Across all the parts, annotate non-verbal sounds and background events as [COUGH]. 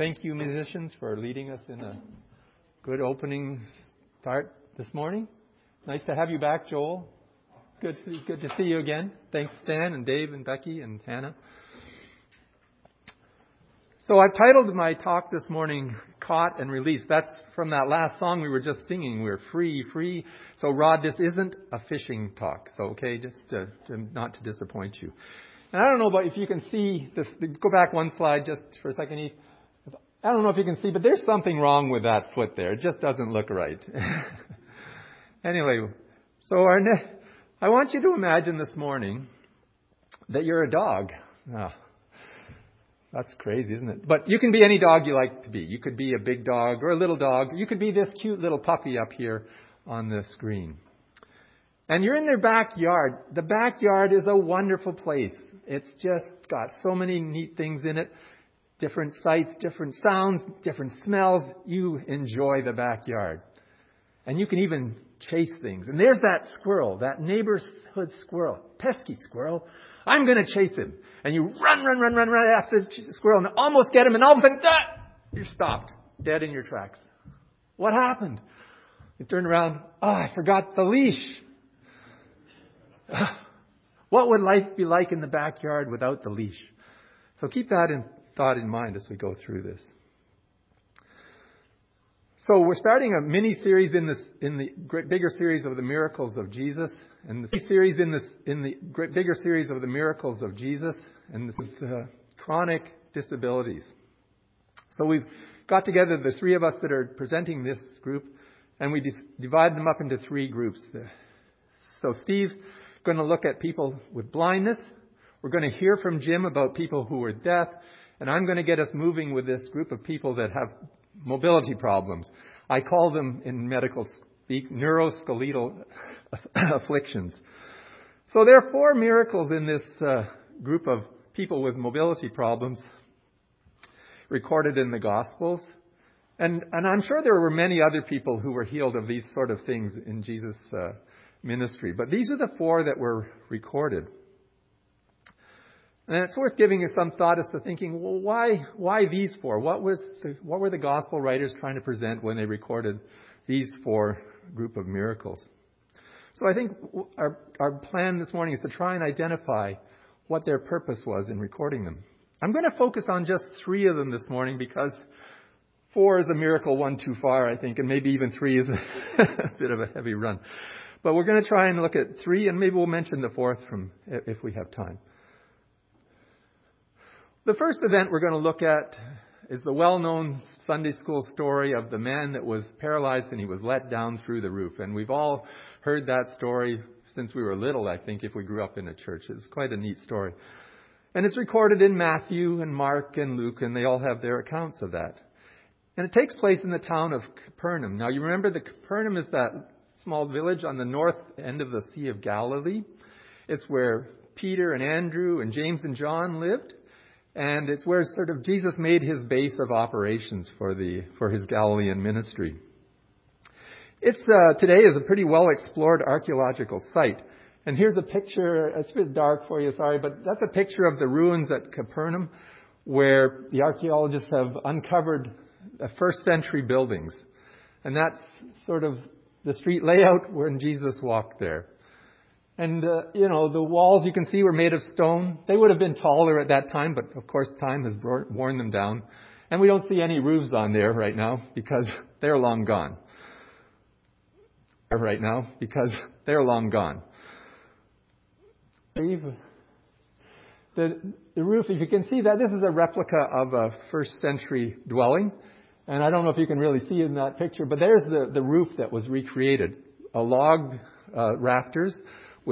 Thank you, musicians, for leading us in a good opening start this morning. Nice to have you back, Joel. Good to, good to see you again. Thanks, Stan and Dave and Becky and Hannah. So I've titled my talk this morning, Caught and Released. That's from that last song we were just singing. We're free, free. So Rod, this isn't a fishing talk. So okay, just to, to not to disappoint you. And I don't know about if you can see this. Go back one slide just for a second. I don't know if you can see, but there's something wrong with that foot there. It just doesn't look right. [LAUGHS] anyway, so our ne- I want you to imagine this morning that you're a dog. Oh, that's crazy, isn't it? But you can be any dog you like to be. You could be a big dog or a little dog. You could be this cute little puppy up here on the screen. And you're in their backyard. The backyard is a wonderful place. It's just got so many neat things in it different sights, different sounds, different smells. You enjoy the backyard. And you can even chase things. And there's that squirrel, that neighborhood squirrel, pesky squirrel. I'm going to chase him. And you run, run, run, run, run after the squirrel and almost get him, and all of a sudden, ah, you're stopped, dead in your tracks. What happened? You turn around, oh, I forgot the leash. [SIGHS] What would life be like in the backyard without the leash? So keep that in thought in mind as we go through this. So we're starting a mini series in this in the bigger series of the miracles of Jesus, and the series in this in the bigger series of the miracles of Jesus, and this is uh, chronic disabilities. So we've got together the three of us that are presenting this group, and we divide them up into three groups. So Steve's going to look at people with blindness. We're going to hear from Jim about people who are deaf, and I'm going to get us moving with this group of people that have mobility problems. I call them in medical speak neuroskeletal [LAUGHS] afflictions. So there are four miracles in this uh, group of people with mobility problems recorded in the Gospels. And, and I'm sure there were many other people who were healed of these sort of things in Jesus' uh, ministry. But these are the four that were recorded. And it's worth giving some thought as to thinking, well, why, why these four? What was the, what were the gospel writers trying to present when they recorded these four group of miracles? So I think our, our plan this morning is to try and identify what their purpose was in recording them. I'm going to focus on just three of them this morning because four is a miracle one too far, I think, and maybe even three is [LAUGHS] a bit of a heavy run. But we're going to try and look at three, and maybe we'll mention the fourth from if we have time. The first event we're going to look at is the well known Sunday school story of the man that was paralyzed and he was let down through the roof. And we've all heard that story since we were little, I think, if we grew up in a church. It's quite a neat story. And it's recorded in Matthew and Mark and Luke, and they all have their accounts of that. And it takes place in the town of Capernaum. Now, you remember that Capernaum is that small village on the north end of the Sea of Galilee. It's where Peter and Andrew and James and John lived. And it's where sort of Jesus made his base of operations for the for his Galilean ministry. It's uh, today is a pretty well explored archaeological site. And here's a picture. It's a bit dark for you, sorry, but that's a picture of the ruins at Capernaum, where the archaeologists have uncovered first century buildings, and that's sort of the street layout when Jesus walked there. And, uh, you know, the walls you can see were made of stone. They would have been taller at that time, but of course time has worn them down. And we don't see any roofs on there right now because [LAUGHS] they're long gone. Right now because [LAUGHS] they're long gone. The, the roof, if you can see that, this is a replica of a first century dwelling. And I don't know if you can really see in that picture, but there's the, the roof that was recreated. A log uh, rafters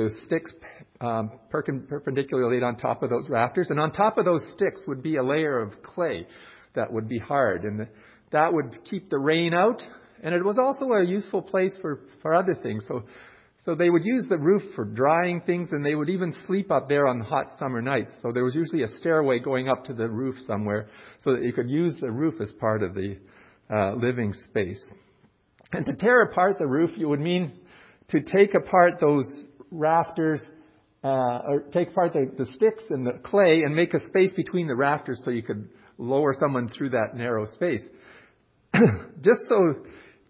with sticks um, perpendicularly laid on top of those rafters. And on top of those sticks would be a layer of clay that would be hard. And that would keep the rain out. And it was also a useful place for, for other things. So, so they would use the roof for drying things and they would even sleep up there on hot summer nights. So there was usually a stairway going up to the roof somewhere so that you could use the roof as part of the uh, living space. And to tear apart the roof, you would mean to take apart those rafters, uh, or take apart the, the sticks and the clay and make a space between the rafters so you could lower someone through that narrow space. [CLEARS THROAT] just so,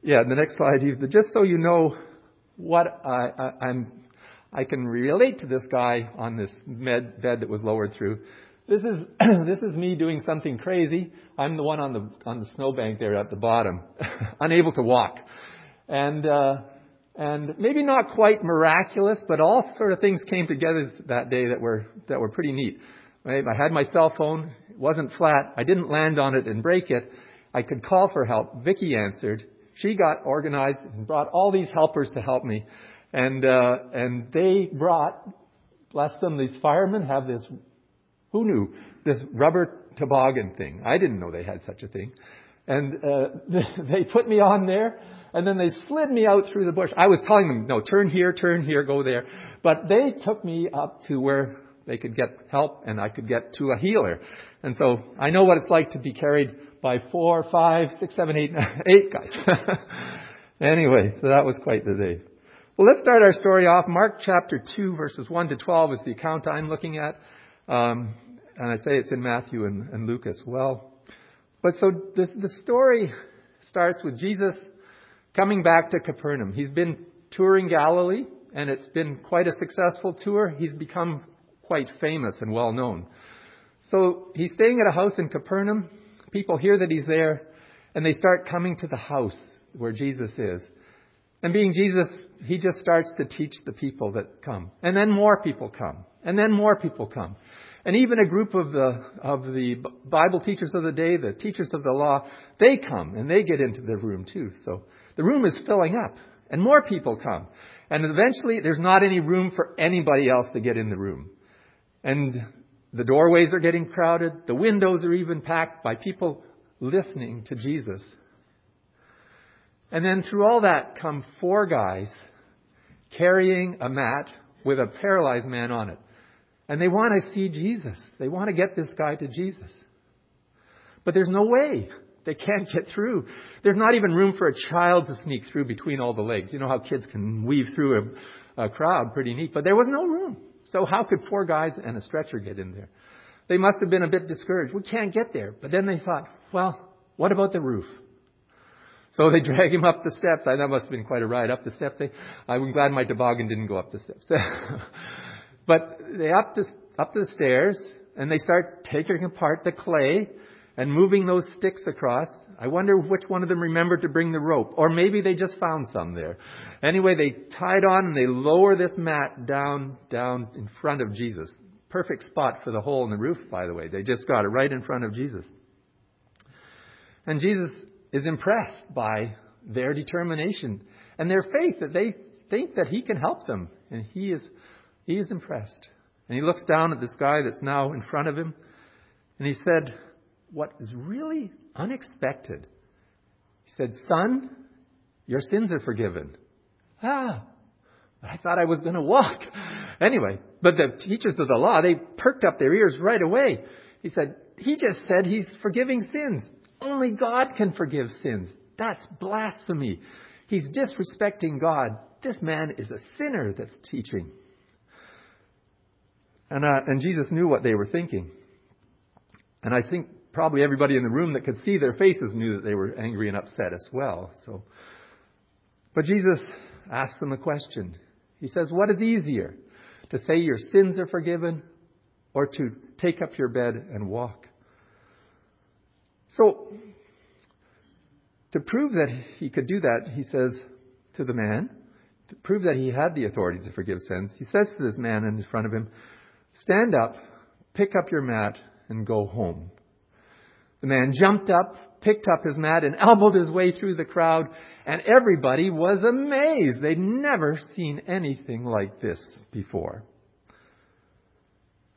yeah, the next slide, just so you know what I, I, I'm, I can relate to this guy on this med, bed that was lowered through. This is [CLEARS THROAT] this is me doing something crazy. I'm the one on the on the snowbank there at the bottom, [LAUGHS] unable to walk, and uh, and maybe not quite miraculous, but all sort of things came together that day that were that were pretty neat. Right? I had my cell phone, it wasn't flat. I didn't land on it and break it. I could call for help. Vicky answered. She got organized and brought all these helpers to help me, and uh, and they brought, bless them, these firemen have this who knew? This rubber toboggan thing. I didn't know they had such a thing. And uh, [LAUGHS] they put me on there, and then they slid me out through the bush. I was telling them, no, turn here, turn here, go there. But they took me up to where they could get help, and I could get to a healer. And so I know what it's like to be carried by four, five, six, seven, eight, [LAUGHS] eight guys. [LAUGHS] anyway, so that was quite the day. Well, let's start our story off. Mark chapter 2, verses 1 to 12 is the account I'm looking at. Um, and I say it's in Matthew and, and Luke as well. But so the, the story starts with Jesus coming back to Capernaum. He's been touring Galilee, and it's been quite a successful tour. He's become quite famous and well known. So he's staying at a house in Capernaum. People hear that he's there, and they start coming to the house where Jesus is. And being Jesus, he just starts to teach the people that come. And then more people come. And then more people come. And even a group of the, of the Bible teachers of the day, the teachers of the law, they come and they get into the room too. So the room is filling up and more people come. And eventually there's not any room for anybody else to get in the room. And the doorways are getting crowded. The windows are even packed by people listening to Jesus. And then through all that come four guys carrying a mat with a paralyzed man on it. And they want to see Jesus. They want to get this guy to Jesus. But there's no way. They can't get through. There's not even room for a child to sneak through between all the legs. You know how kids can weave through a, a crowd pretty neat, but there was no room. So how could four guys and a stretcher get in there? They must have been a bit discouraged. We can't get there. But then they thought, well, what about the roof? So they [LAUGHS] drag him up the steps. I, that must have been quite a ride up the steps. They, I'm glad my toboggan didn't go up the steps. [LAUGHS] But they up the, up the stairs and they start taking apart the clay and moving those sticks across. I wonder which one of them remembered to bring the rope. Or maybe they just found some there. Anyway, they tied on and they lower this mat down, down in front of Jesus. Perfect spot for the hole in the roof, by the way. They just got it right in front of Jesus. And Jesus is impressed by their determination and their faith that they think that he can help them. And he is he is impressed. And he looks down at this guy that's now in front of him, and he said, What is really unexpected? He said, Son, your sins are forgiven. Ah, I thought I was going to walk. Anyway, but the teachers of the law, they perked up their ears right away. He said, He just said he's forgiving sins. Only God can forgive sins. That's blasphemy. He's disrespecting God. This man is a sinner that's teaching. And, uh, and Jesus knew what they were thinking. And I think probably everybody in the room that could see their faces knew that they were angry and upset as well. So, but Jesus asked them a question. He says, What is easier, to say your sins are forgiven or to take up your bed and walk? So, to prove that he could do that, he says to the man, to prove that he had the authority to forgive sins, he says to this man in front of him, Stand up, pick up your mat, and go home. The man jumped up, picked up his mat, and [LAUGHS] elbowed his way through the crowd, and everybody was amazed. They'd never seen anything like this before.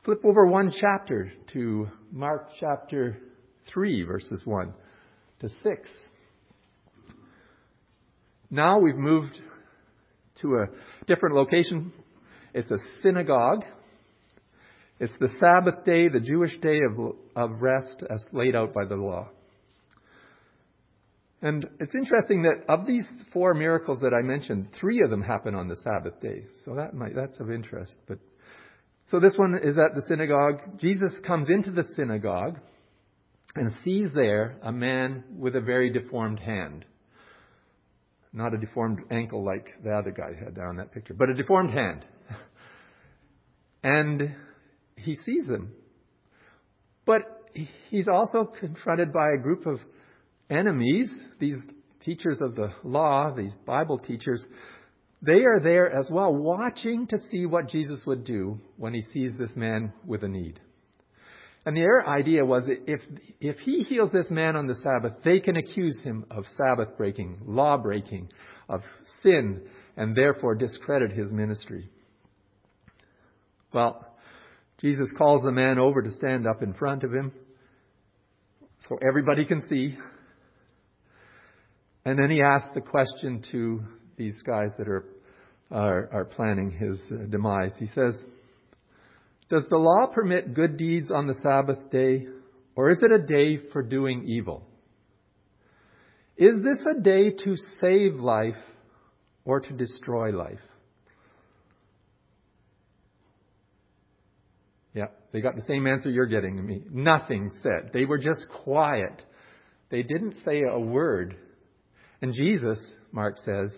Flip over one chapter to Mark chapter 3, verses 1 to 6. Now we've moved to a different location. It's a synagogue. It's the Sabbath day, the Jewish day of, of rest as laid out by the law. And it's interesting that of these four miracles that I mentioned, three of them happen on the Sabbath day. So that might, that's of interest. But so this one is at the synagogue. Jesus comes into the synagogue, and sees there a man with a very deformed hand. Not a deformed ankle like the other guy had there on that picture, but a deformed hand. [LAUGHS] And he sees them. But he's also confronted by a group of enemies, these teachers of the law, these Bible teachers. They are there as well, watching to see what Jesus would do when he sees this man with a need. And their idea was that if, if he heals this man on the Sabbath, they can accuse him of Sabbath breaking, law breaking, of sin, and therefore discredit his ministry. Well, Jesus calls the man over to stand up in front of him so everybody can see. And then he asks the question to these guys that are, are, are planning his uh, demise. He says, Does the law permit good deeds on the Sabbath day, or is it a day for doing evil? Is this a day to save life or to destroy life? Yeah, they got the same answer you're getting to me. Nothing said. They were just quiet. They didn't say a word. And Jesus, Mark says,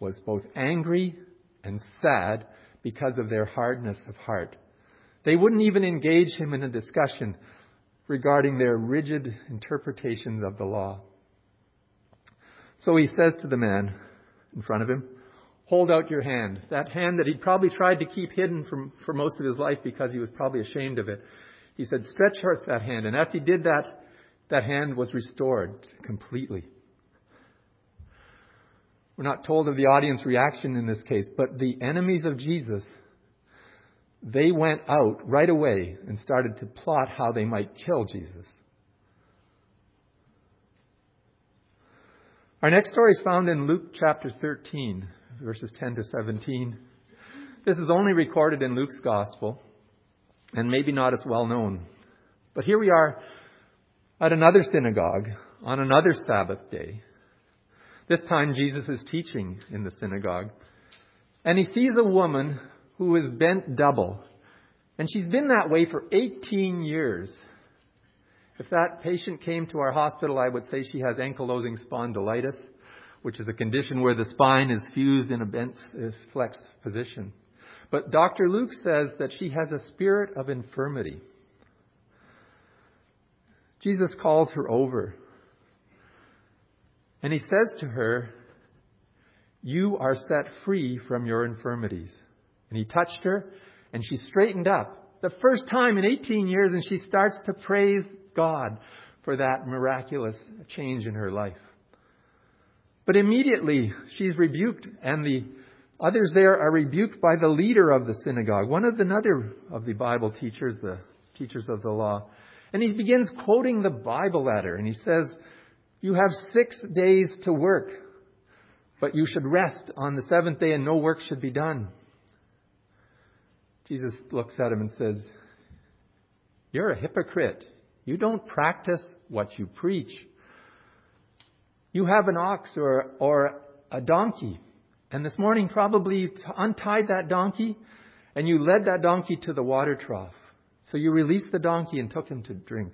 was both angry and sad because of their hardness of heart. They wouldn't even engage him in a discussion regarding their rigid interpretations of the law. So he says to the man in front of him, hold out your hand. That hand that he'd probably tried to keep hidden from, for most of his life because he was probably ashamed of it. He said, stretch out that hand. And as he did that, that hand was restored completely. We're not told of the audience reaction in this case, but the enemies of Jesus, they went out right away and started to plot how they might kill Jesus. Our next story is found in Luke chapter 13 verses 10 to 17. This is only recorded in Luke's Gospel and maybe not as well known. But here we are at another synagogue on another Sabbath day. This time Jesus is teaching in the synagogue. And he sees a woman who is bent double. And she's been that way for 18 years. If that patient came to our hospital, I would say she has ankylosing spondylitis which is a condition where the spine is fused in a bent uh, flex position. But Dr. Luke says that she has a spirit of infirmity. Jesus calls her over. And he says to her, You are set free from your infirmities. And he touched her, and she straightened up. The first time in 18 years, and she starts to praise God for that miraculous change in her life. But immediately she's rebuked, and the others there are rebuked by the leader of the synagogue, one of the another of the Bible teachers, the teachers of the law. And he begins quoting the Bible at her, and he says, You have six days to work, but you should rest on the seventh day, and no work should be done. Jesus looks at him and says, You're a hypocrite. You don't practice what you preach. You have an ox or, or a donkey. And this morning, probably you untied that donkey and you led that donkey to the water trough. So you released the donkey and took him to drink.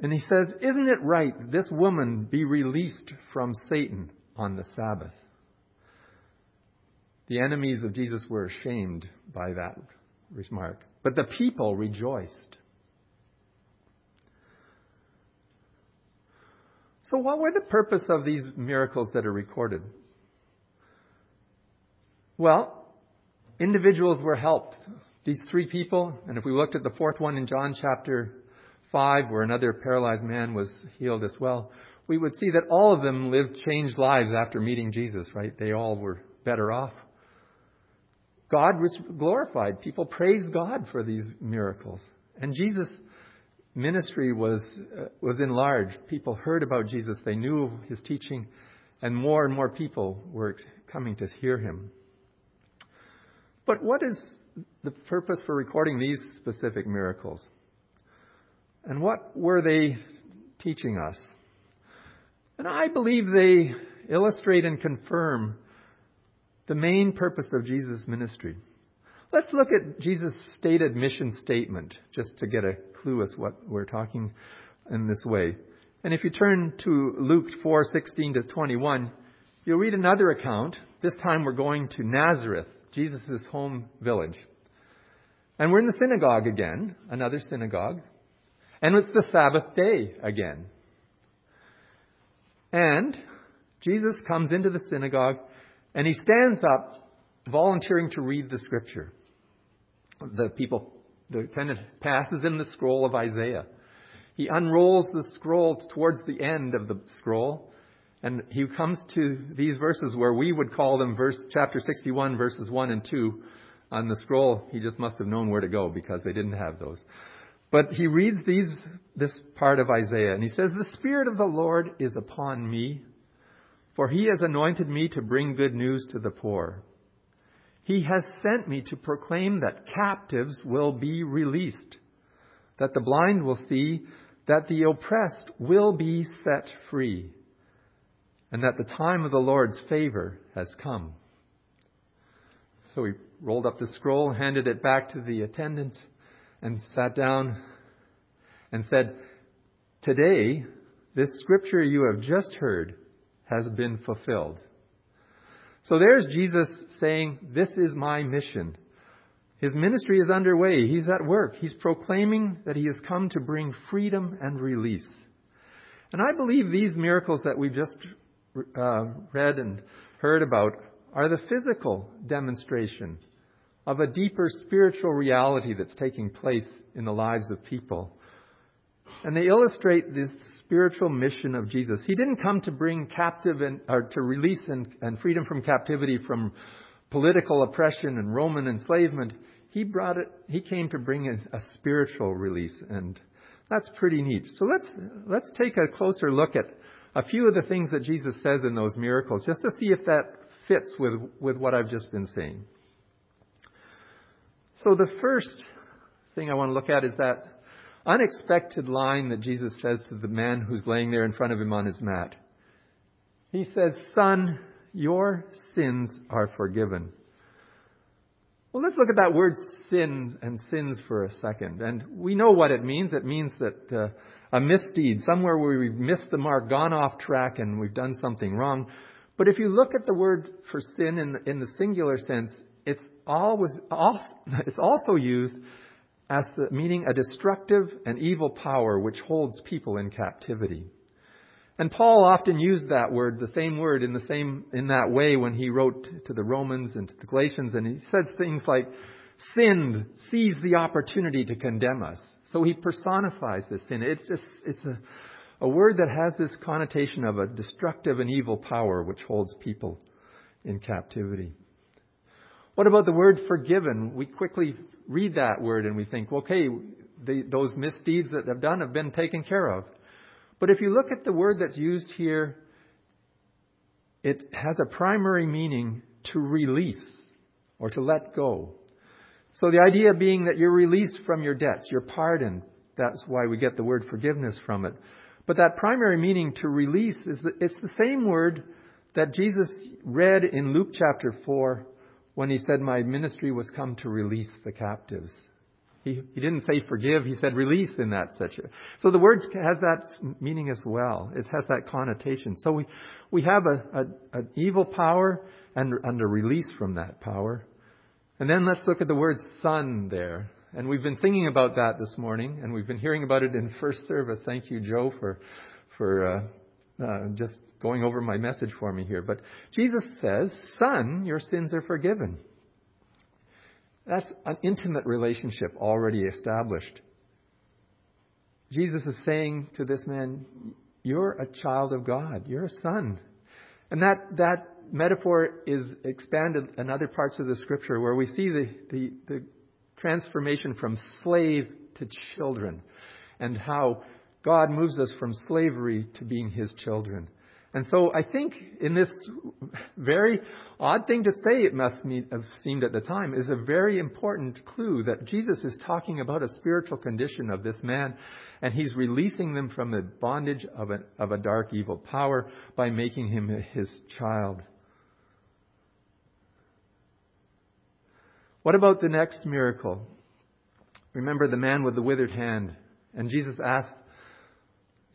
And he says, Isn't it right this woman be released from Satan on the Sabbath? The enemies of Jesus were ashamed by that remark, but the people rejoiced. So, what were the purpose of these miracles that are recorded? Well, individuals were helped. These three people, and if we looked at the fourth one in John chapter 5, where another paralyzed man was healed as well, we would see that all of them lived changed lives after meeting Jesus, right? They all were better off. God was glorified. People praised God for these miracles. And Jesus ministry was, uh, was enlarged. People heard about Jesus, they knew his teaching, and more and more people were coming to hear him. But what is the purpose for recording these specific miracles? And what were they teaching us? And I believe they illustrate and confirm the main purpose of Jesus' ministry. Let's look at Jesus' stated mission statement, just to get a clue what we're talking in this way. And if you turn to Luke 4:16 to 21, you'll read another account. This time we're going to Nazareth, Jesus' home village. And we're in the synagogue again, another synagogue. And it's the Sabbath day again. And Jesus comes into the synagogue and he stands up volunteering to read the scripture. The people, the attendant passes him the scroll of Isaiah. He unrolls the scroll towards the end of the scroll, and he comes to these verses where we would call them verse chapter 61 verses 1 and 2 on the scroll. He just must have known where to go because they didn't have those. But he reads these this part of Isaiah and he says, "The spirit of the Lord is upon me, for he has anointed me to bring good news to the poor. He has sent me to proclaim that captives will be released, that the blind will see, that the oppressed will be set free, and that the time of the Lord's favor has come. So he rolled up the scroll, handed it back to the attendants, and sat down and said, Today, this scripture you have just heard has been fulfilled. So there's Jesus saying, This is my mission. His ministry is underway. He's at work. He's proclaiming that he has come to bring freedom and release. And I believe these miracles that we've just uh, read and heard about are the physical demonstration of a deeper spiritual reality that's taking place in the lives of people. And they illustrate this spiritual mission of Jesus. He didn't come to bring captive and, or to release and, and freedom from captivity from political oppression and Roman enslavement. He brought it, he came to bring a, a spiritual release and that's pretty neat. So let's, let's take a closer look at a few of the things that Jesus says in those miracles just to see if that fits with, with what I've just been saying. So the first thing I want to look at is that unexpected line that Jesus says to the man who's laying there in front of him on his mat. He says, Son, your sins are forgiven. Well, let's look at that word sin and sins for a second. And we know what it means. It means that uh, a misdeed, somewhere where we've missed the mark, gone off track, and we've done something wrong. But if you look at the word for sin in, in the singular sense, it's always [LAUGHS] it's also used as the, meaning a destructive and evil power which holds people in captivity. And Paul often used that word, the same word, in the same in that way when he wrote to the Romans and to the Galatians, and he said things like, "Sinned seized the opportunity to condemn us." So he personifies this sin. It's just it's a a word that has this connotation of a destructive and evil power which holds people in captivity. What about the word forgiven? We quickly read that word and we think, okay, the, those misdeeds that they've done have been taken care of. But if you look at the word that's used here, it has a primary meaning to release or to let go. So the idea being that you're released from your debts, you're pardoned. That's why we get the word forgiveness from it. But that primary meaning to release is that it's the same word that Jesus read in Luke chapter 4 when he said, My ministry was come to release the captives. He, he didn't say forgive, he said release in that such. So the word has that meaning as well. It has that connotation. So we, we have a, a, an evil power and, and a release from that power. And then let's look at the word son there. And we've been singing about that this morning, and we've been hearing about it in first service. Thank you, Joe, for, for uh, uh, just going over my message for me here. But Jesus says, Son, your sins are forgiven. That's an intimate relationship already established. Jesus is saying to this man, You're a child of God. You're a son. And that, that metaphor is expanded in other parts of the scripture where we see the, the, the transformation from slave to children and how God moves us from slavery to being his children. And so I think in this very odd thing to say, it must have seemed at the time, is a very important clue that Jesus is talking about a spiritual condition of this man, and he's releasing them from the bondage of a, of a dark, evil power by making him his child. What about the next miracle? Remember the man with the withered hand. And Jesus asked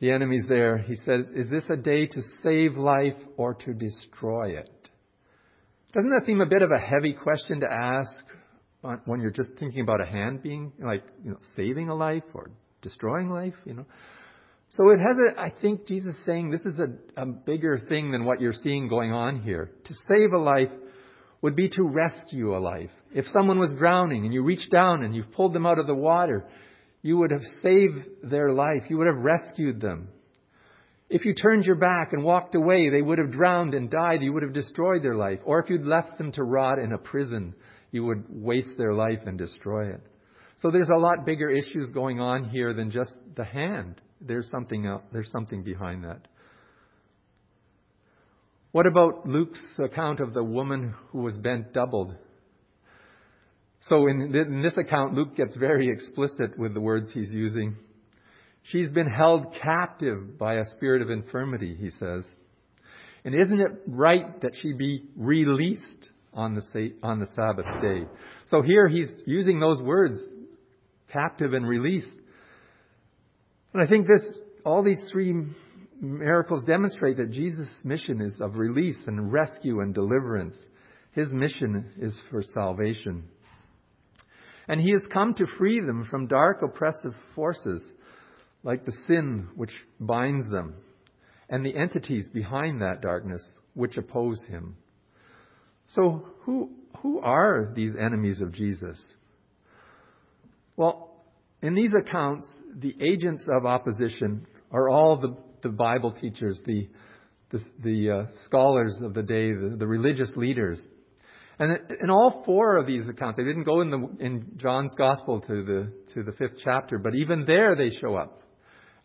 the enemy's there, He says, Is this a day to save life or to destroy it? Doesn't that seem a bit of a heavy question to ask when you're just thinking about a hand being like, you know, saving a life or destroying life, you know? So it has a, I think Jesus is saying this is a, a bigger thing than what you're seeing going on here. To save a life would be to rescue a life. If someone was drowning and you reached down and you pulled them out of the water, you would have saved their life. You would have rescued them. If you turned your back and walked away, they would have drowned and died. You would have destroyed their life. Or if you'd left them to rot in a prison, you would waste their life and destroy it. So there's a lot bigger issues going on here than just the hand. There's something else, there's something behind that. What about Luke's account of the woman who was bent doubled? So in, in this account, Luke gets very explicit with the words he's using. She's been held captive by a spirit of infirmity, he says. And isn't it right that she be released on the, on the Sabbath day? So here he's using those words, captive and release. And I think this, all these three miracles demonstrate that Jesus' mission is of release and rescue and deliverance. His mission is for salvation. And he has come to free them from dark oppressive forces like the sin which binds them and the entities behind that darkness which oppose him. So who, who are these enemies of Jesus? Well, in these accounts, the agents of opposition are all the, the Bible teachers, the, the, the uh, scholars of the day, the, the religious leaders. And in all four of these accounts, they didn't go in, the, in John's Gospel to the, to the fifth chapter, but even there they show up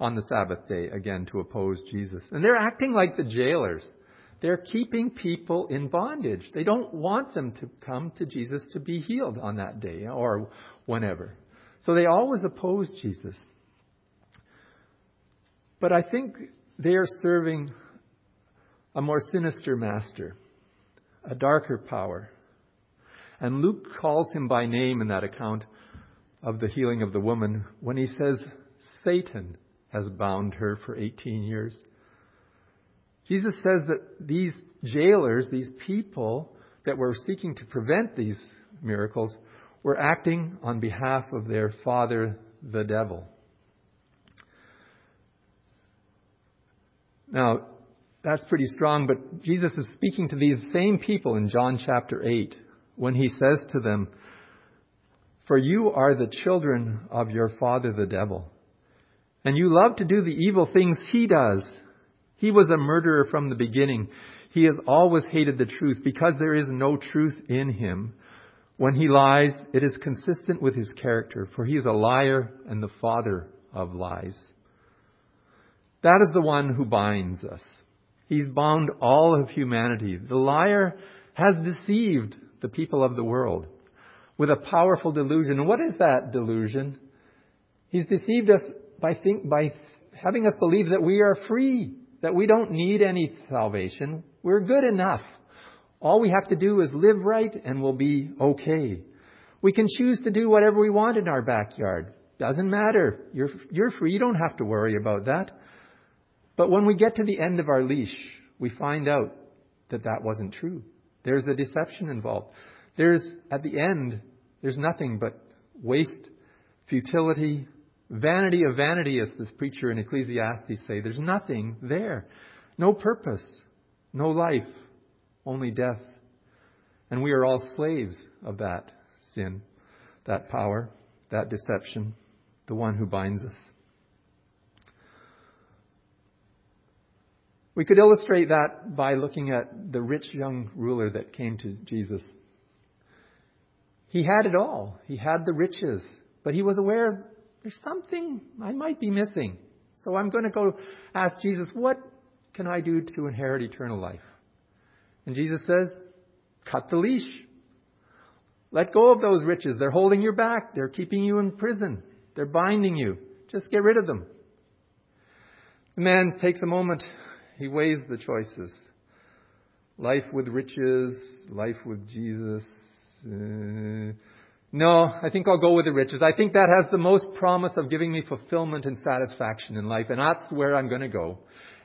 on the Sabbath day again to oppose Jesus. And they're acting like the jailers. They're keeping people in bondage. They don't want them to come to Jesus to be healed on that day or whenever. So they always oppose Jesus. But I think they are serving a more sinister master, a darker power. And Luke calls him by name in that account of the healing of the woman when he says, Satan has bound her for 18 years. Jesus says that these jailers, these people that were seeking to prevent these miracles, were acting on behalf of their father, the devil. Now, that's pretty strong, but Jesus is speaking to these same people in John chapter 8 when he says to them, For you are the children of your father, the devil and you love to do the evil things he does. He was a murderer from the beginning. He has always hated the truth because there is no truth in him. When he lies, it is consistent with his character, for he is a liar and the father of lies. That is the one who binds us. He's bound all of humanity. The liar has deceived the people of the world with a powerful delusion. What is that delusion? He's deceived us by, think, by having us believe that we are free, that we don't need any salvation. We're good enough. All we have to do is live right and we'll be okay. We can choose to do whatever we want in our backyard. Doesn't matter. You're, you're free. You don't have to worry about that. But when we get to the end of our leash, we find out that that wasn't true. There's a deception involved. There's, at the end, there's nothing but waste, futility, Vanity of vanity, as this preacher in Ecclesiastes say. There's nothing there. No purpose. No life. Only death. And we are all slaves of that sin, that power, that deception, the one who binds us. We could illustrate that by looking at the rich young ruler that came to Jesus. He had it all. He had the riches, but he was aware there's something I might be missing. So I'm going to go ask Jesus, what can I do to inherit eternal life? And Jesus says, cut the leash. Let go of those riches. They're holding you back. They're keeping you in prison. They're binding you. Just get rid of them. The man takes a moment. He weighs the choices. Life with riches, life with Jesus. Uh, No, I think I'll go with the riches. I think that has the most promise of giving me fulfillment and satisfaction in life, and that's where I'm going to go.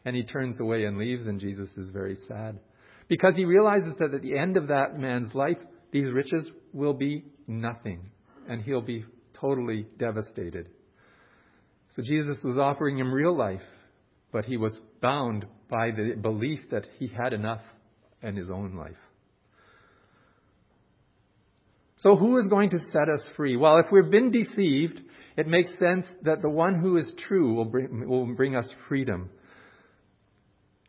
And he turns away and leaves, and Jesus is very sad. Because he realizes that at the end of that man's life, these riches will be nothing, and he'll be totally devastated. So Jesus was offering him real life, but he was bound by the belief that he had enough in his own life. So who is going to set us free? Well, if we've been deceived, it makes sense that the one who is true will bring, will bring us freedom.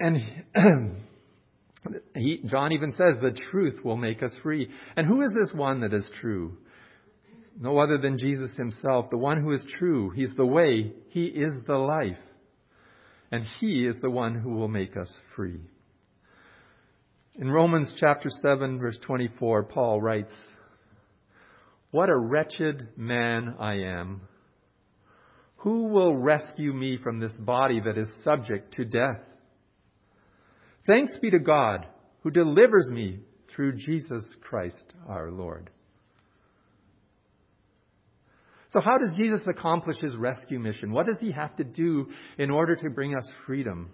And he, John even says the truth will make us free. And who is this one that is true? No other than Jesus himself, the one who is true. He's the way. He is the life. And he is the one who will make us free. In Romans chapter 7 verse 24, Paul writes, what a wretched man I am. Who will rescue me from this body that is subject to death? Thanks be to God who delivers me through Jesus Christ our Lord. So, how does Jesus accomplish his rescue mission? What does he have to do in order to bring us freedom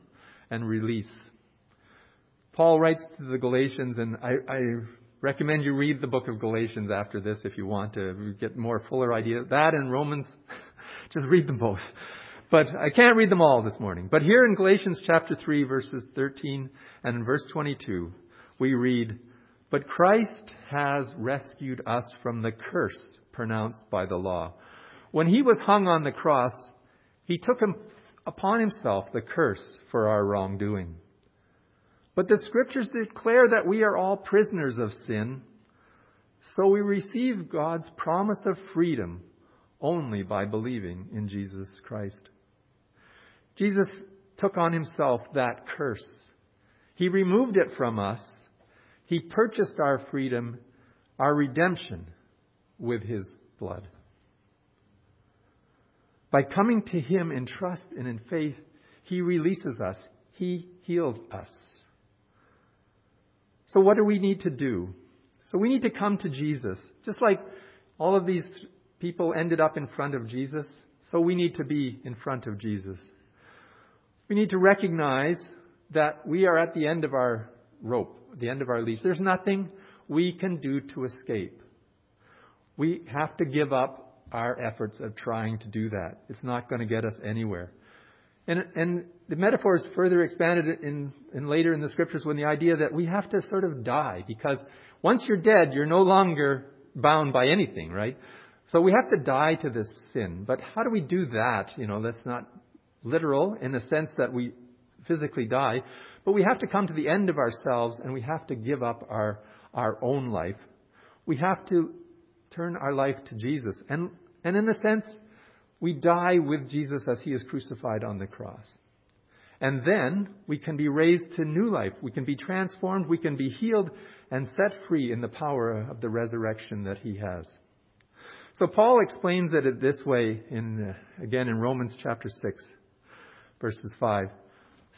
and release? Paul writes to the Galatians, and I, I recommend you read the book of Galatians after this if you want to get more fuller idea. That and Romans, [LAUGHS] just read them both. But I can't read them all this morning. But here in Galatians chapter 3 verses 13 and verse 22, we read, But Christ has rescued us from the curse pronounced by the law. When he was hung on the cross, he took upon himself the curse for our wrongdoing. But the scriptures declare that we are all prisoners of sin, so we receive God's promise of freedom only by believing in Jesus Christ. Jesus took on himself that curse. He removed it from us. He purchased our freedom, our redemption, with his blood. By coming to him in trust and in faith, he releases us. He heals us. So what do we need to do? So we need to come to Jesus. Just like all of these people ended up in front of Jesus, so we need to be in front of Jesus. We need to recognize that we are at the end of our rope, the end of our lease. There's nothing we can do to escape. We have to give up our efforts of trying to do that. It's not going to get us anywhere. And, and the metaphor is further expanded in, in later in the scriptures when the idea that we have to sort of die because once you're dead, you're no longer bound by anything, right? So we have to die to this sin. But how do we do that? You know, that's not literal in the sense that we physically die, but we have to come to the end of ourselves and we have to give up our, our own life. We have to turn our life to Jesus. And, and in a sense, we die with Jesus as he is crucified on the cross. And then we can be raised to new life. We can be transformed. We can be healed and set free in the power of the resurrection that he has. So Paul explains it this way in, again in Romans chapter 6, verses 5.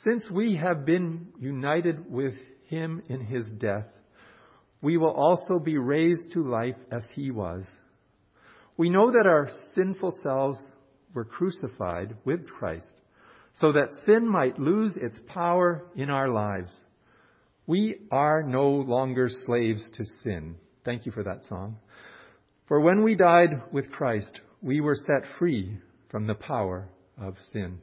Since we have been united with him in his death, we will also be raised to life as he was. We know that our sinful selves were crucified with Christ so that sin might lose its power in our lives. We are no longer slaves to sin. Thank you for that song. For when we died with Christ, we were set free from the power of sin.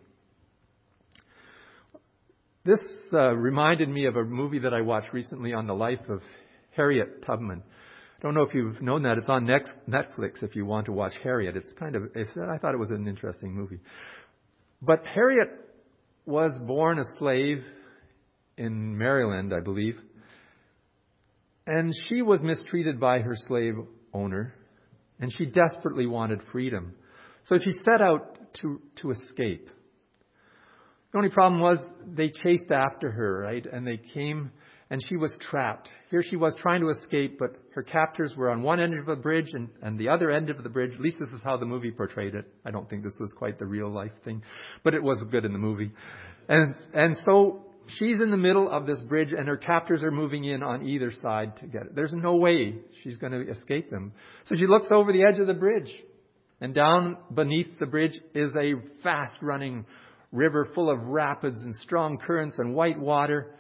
This uh, reminded me of a movie that I watched recently on the life of Harriet Tubman. I don't know if you've known that. It's on Netflix if you want to watch Harriet. It's kind of, it's, I thought it was an interesting movie. But Harriet was born a slave in Maryland, I believe. And she was mistreated by her slave owner. And she desperately wanted freedom. So she set out to, to escape. The only problem was they chased after her, right? And they came and she was trapped. Here she was trying to escape, but her captors were on one end of the bridge and, and the other end of the bridge. At least this is how the movie portrayed it. I don't think this was quite the real life thing, but it was good in the movie. And, and so she's in the middle of this bridge and her captors are moving in on either side to get it. There's no way she's going to escape them. So she looks over the edge of the bridge and down beneath the bridge is a fast running river full of rapids and strong currents and white water.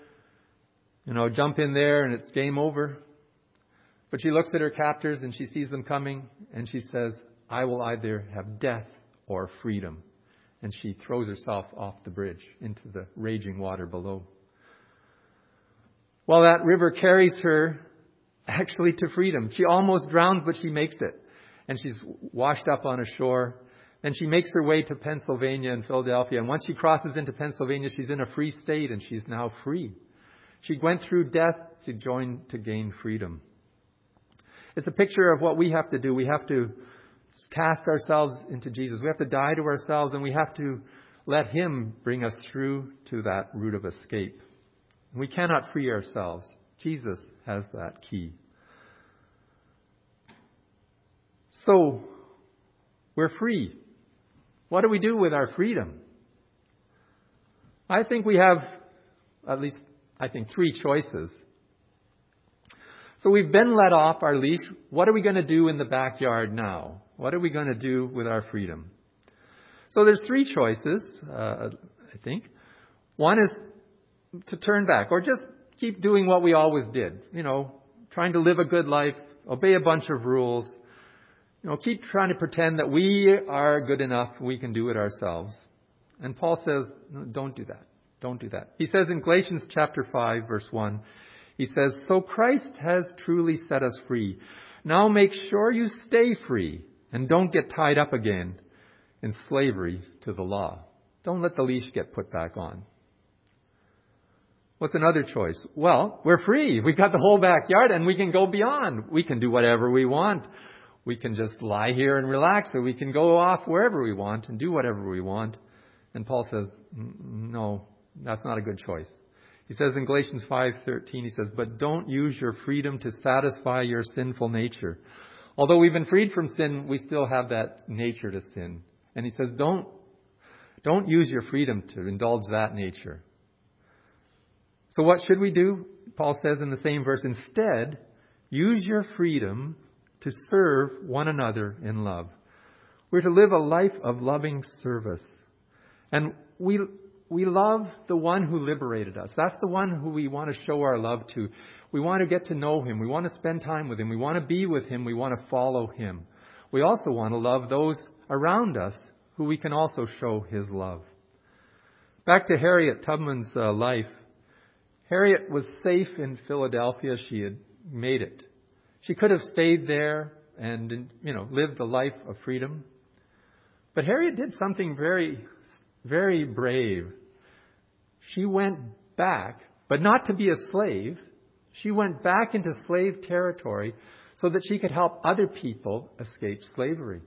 You know, jump in there and it's game over. But she looks at her captors and she sees them coming and she says, I will either have death or freedom and she throws herself off the bridge into the raging water below. Well, that river carries her actually to freedom. She almost drowns, but she makes it. And she's washed up on a shore. And she makes her way to Pennsylvania and Philadelphia. And once she crosses into Pennsylvania, she's in a free state and she's now free. She went through death to join to gain freedom. It's a picture of what we have to do. We have to cast ourselves into Jesus. We have to die to ourselves and we have to let Him bring us through to that route of escape. We cannot free ourselves. Jesus has that key. So, we're free. What do we do with our freedom? I think we have at least, I think, three choices. So we've been let off our leash. What are we going to do in the backyard now? What are we going to do with our freedom? So there's three choices, uh, I think. One is to turn back or just keep doing what we always did. You know, trying to live a good life, obey a bunch of rules. Know, keep trying to pretend that we are good enough, we can do it ourselves. And Paul says, don't do that. Don't do that. He says in Galatians chapter 5 verse 1, he says, So Christ has truly set us free. Now make sure you stay free and don't get tied up again in slavery to the law. Don't let the leash get put back on. What's another choice? Well, we're free. We've got the whole backyard and we can go beyond. We can do whatever we want. We can just lie here and relax or we can go off wherever we want and do whatever we want. And Paul says, no, that's not a good choice. He says in Galatians 5:13 he says, "But don't use your freedom to satisfy your sinful nature. Although we've been freed from sin, we still have that nature to sin. And he says, don't, don't use your freedom to indulge that nature. So what should we do? Paul says in the same verse, instead, use your freedom to serve one another in love. We're to live a life of loving service. And we, we love the one who liberated us. That's the one who we want to show our love to. We want to get to know him. We want to spend time with him. We want to be with him. We want to follow him. We also want to love those around us who we can also show his love. Back to Harriet Tubman's uh, life. Harriet was safe in Philadelphia. She had made it. She could have stayed there and, you know, lived a life of freedom. But Harriet did something very very brave. She went back, but not to be a slave. She went back into slave territory so that she could help other people escape slavery.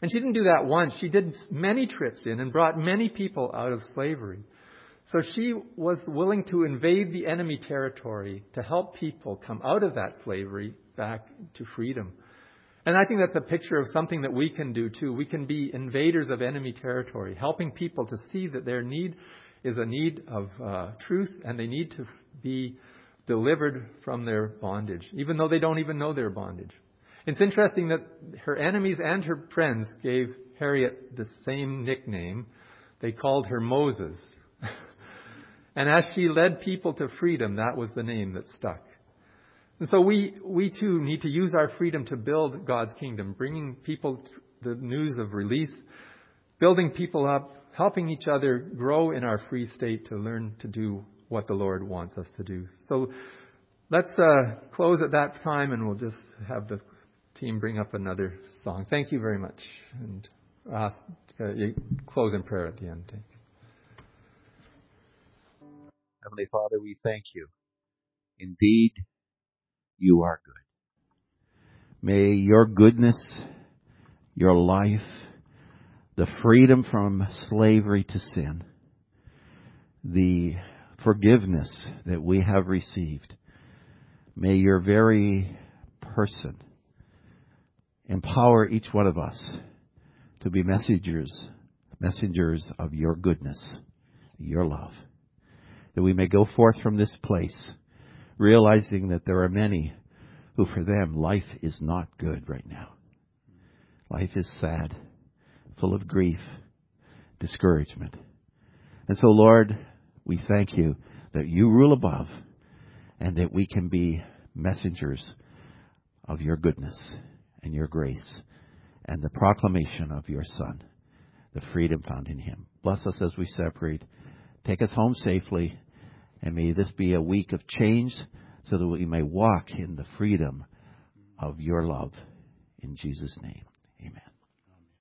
And she didn't do that once. She did many trips in and brought many people out of slavery. So she was willing to invade the enemy territory to help people come out of that slavery back to freedom. And I think that's a picture of something that we can do too. We can be invaders of enemy territory, helping people to see that their need is a need of uh, truth and they need to be delivered from their bondage, even though they don't even know their bondage. It's interesting that her enemies and her friends gave Harriet the same nickname. They called her Moses. [LAUGHS] and as she led people to freedom, that was the name that stuck. And so we, we too need to use our freedom to build God's kingdom, bringing people the news of release, building people up, helping each other grow in our free state to learn to do what the Lord wants us to do. So let's uh, close at that time and we'll just have the team bring up another song. Thank you very much. And ask, uh, close in prayer at the end. Heavenly Father, we thank you. Indeed, you are good. May your goodness, your life, the freedom from slavery to sin, the forgiveness that we have received, may your very person empower each one of us to be messengers, messengers of your goodness, your love. that we may go forth from this place, realizing that there are many who for them life is not good right now. Life is sad, full of grief, discouragement. And so, Lord, we thank you that you rule above and that we can be messengers of your goodness and your grace and the proclamation of your Son, the freedom found in him. Bless us as we separate. Take us home safely. And may this be a week of change so that we may walk in the freedom of your love. In Jesus' name, amen.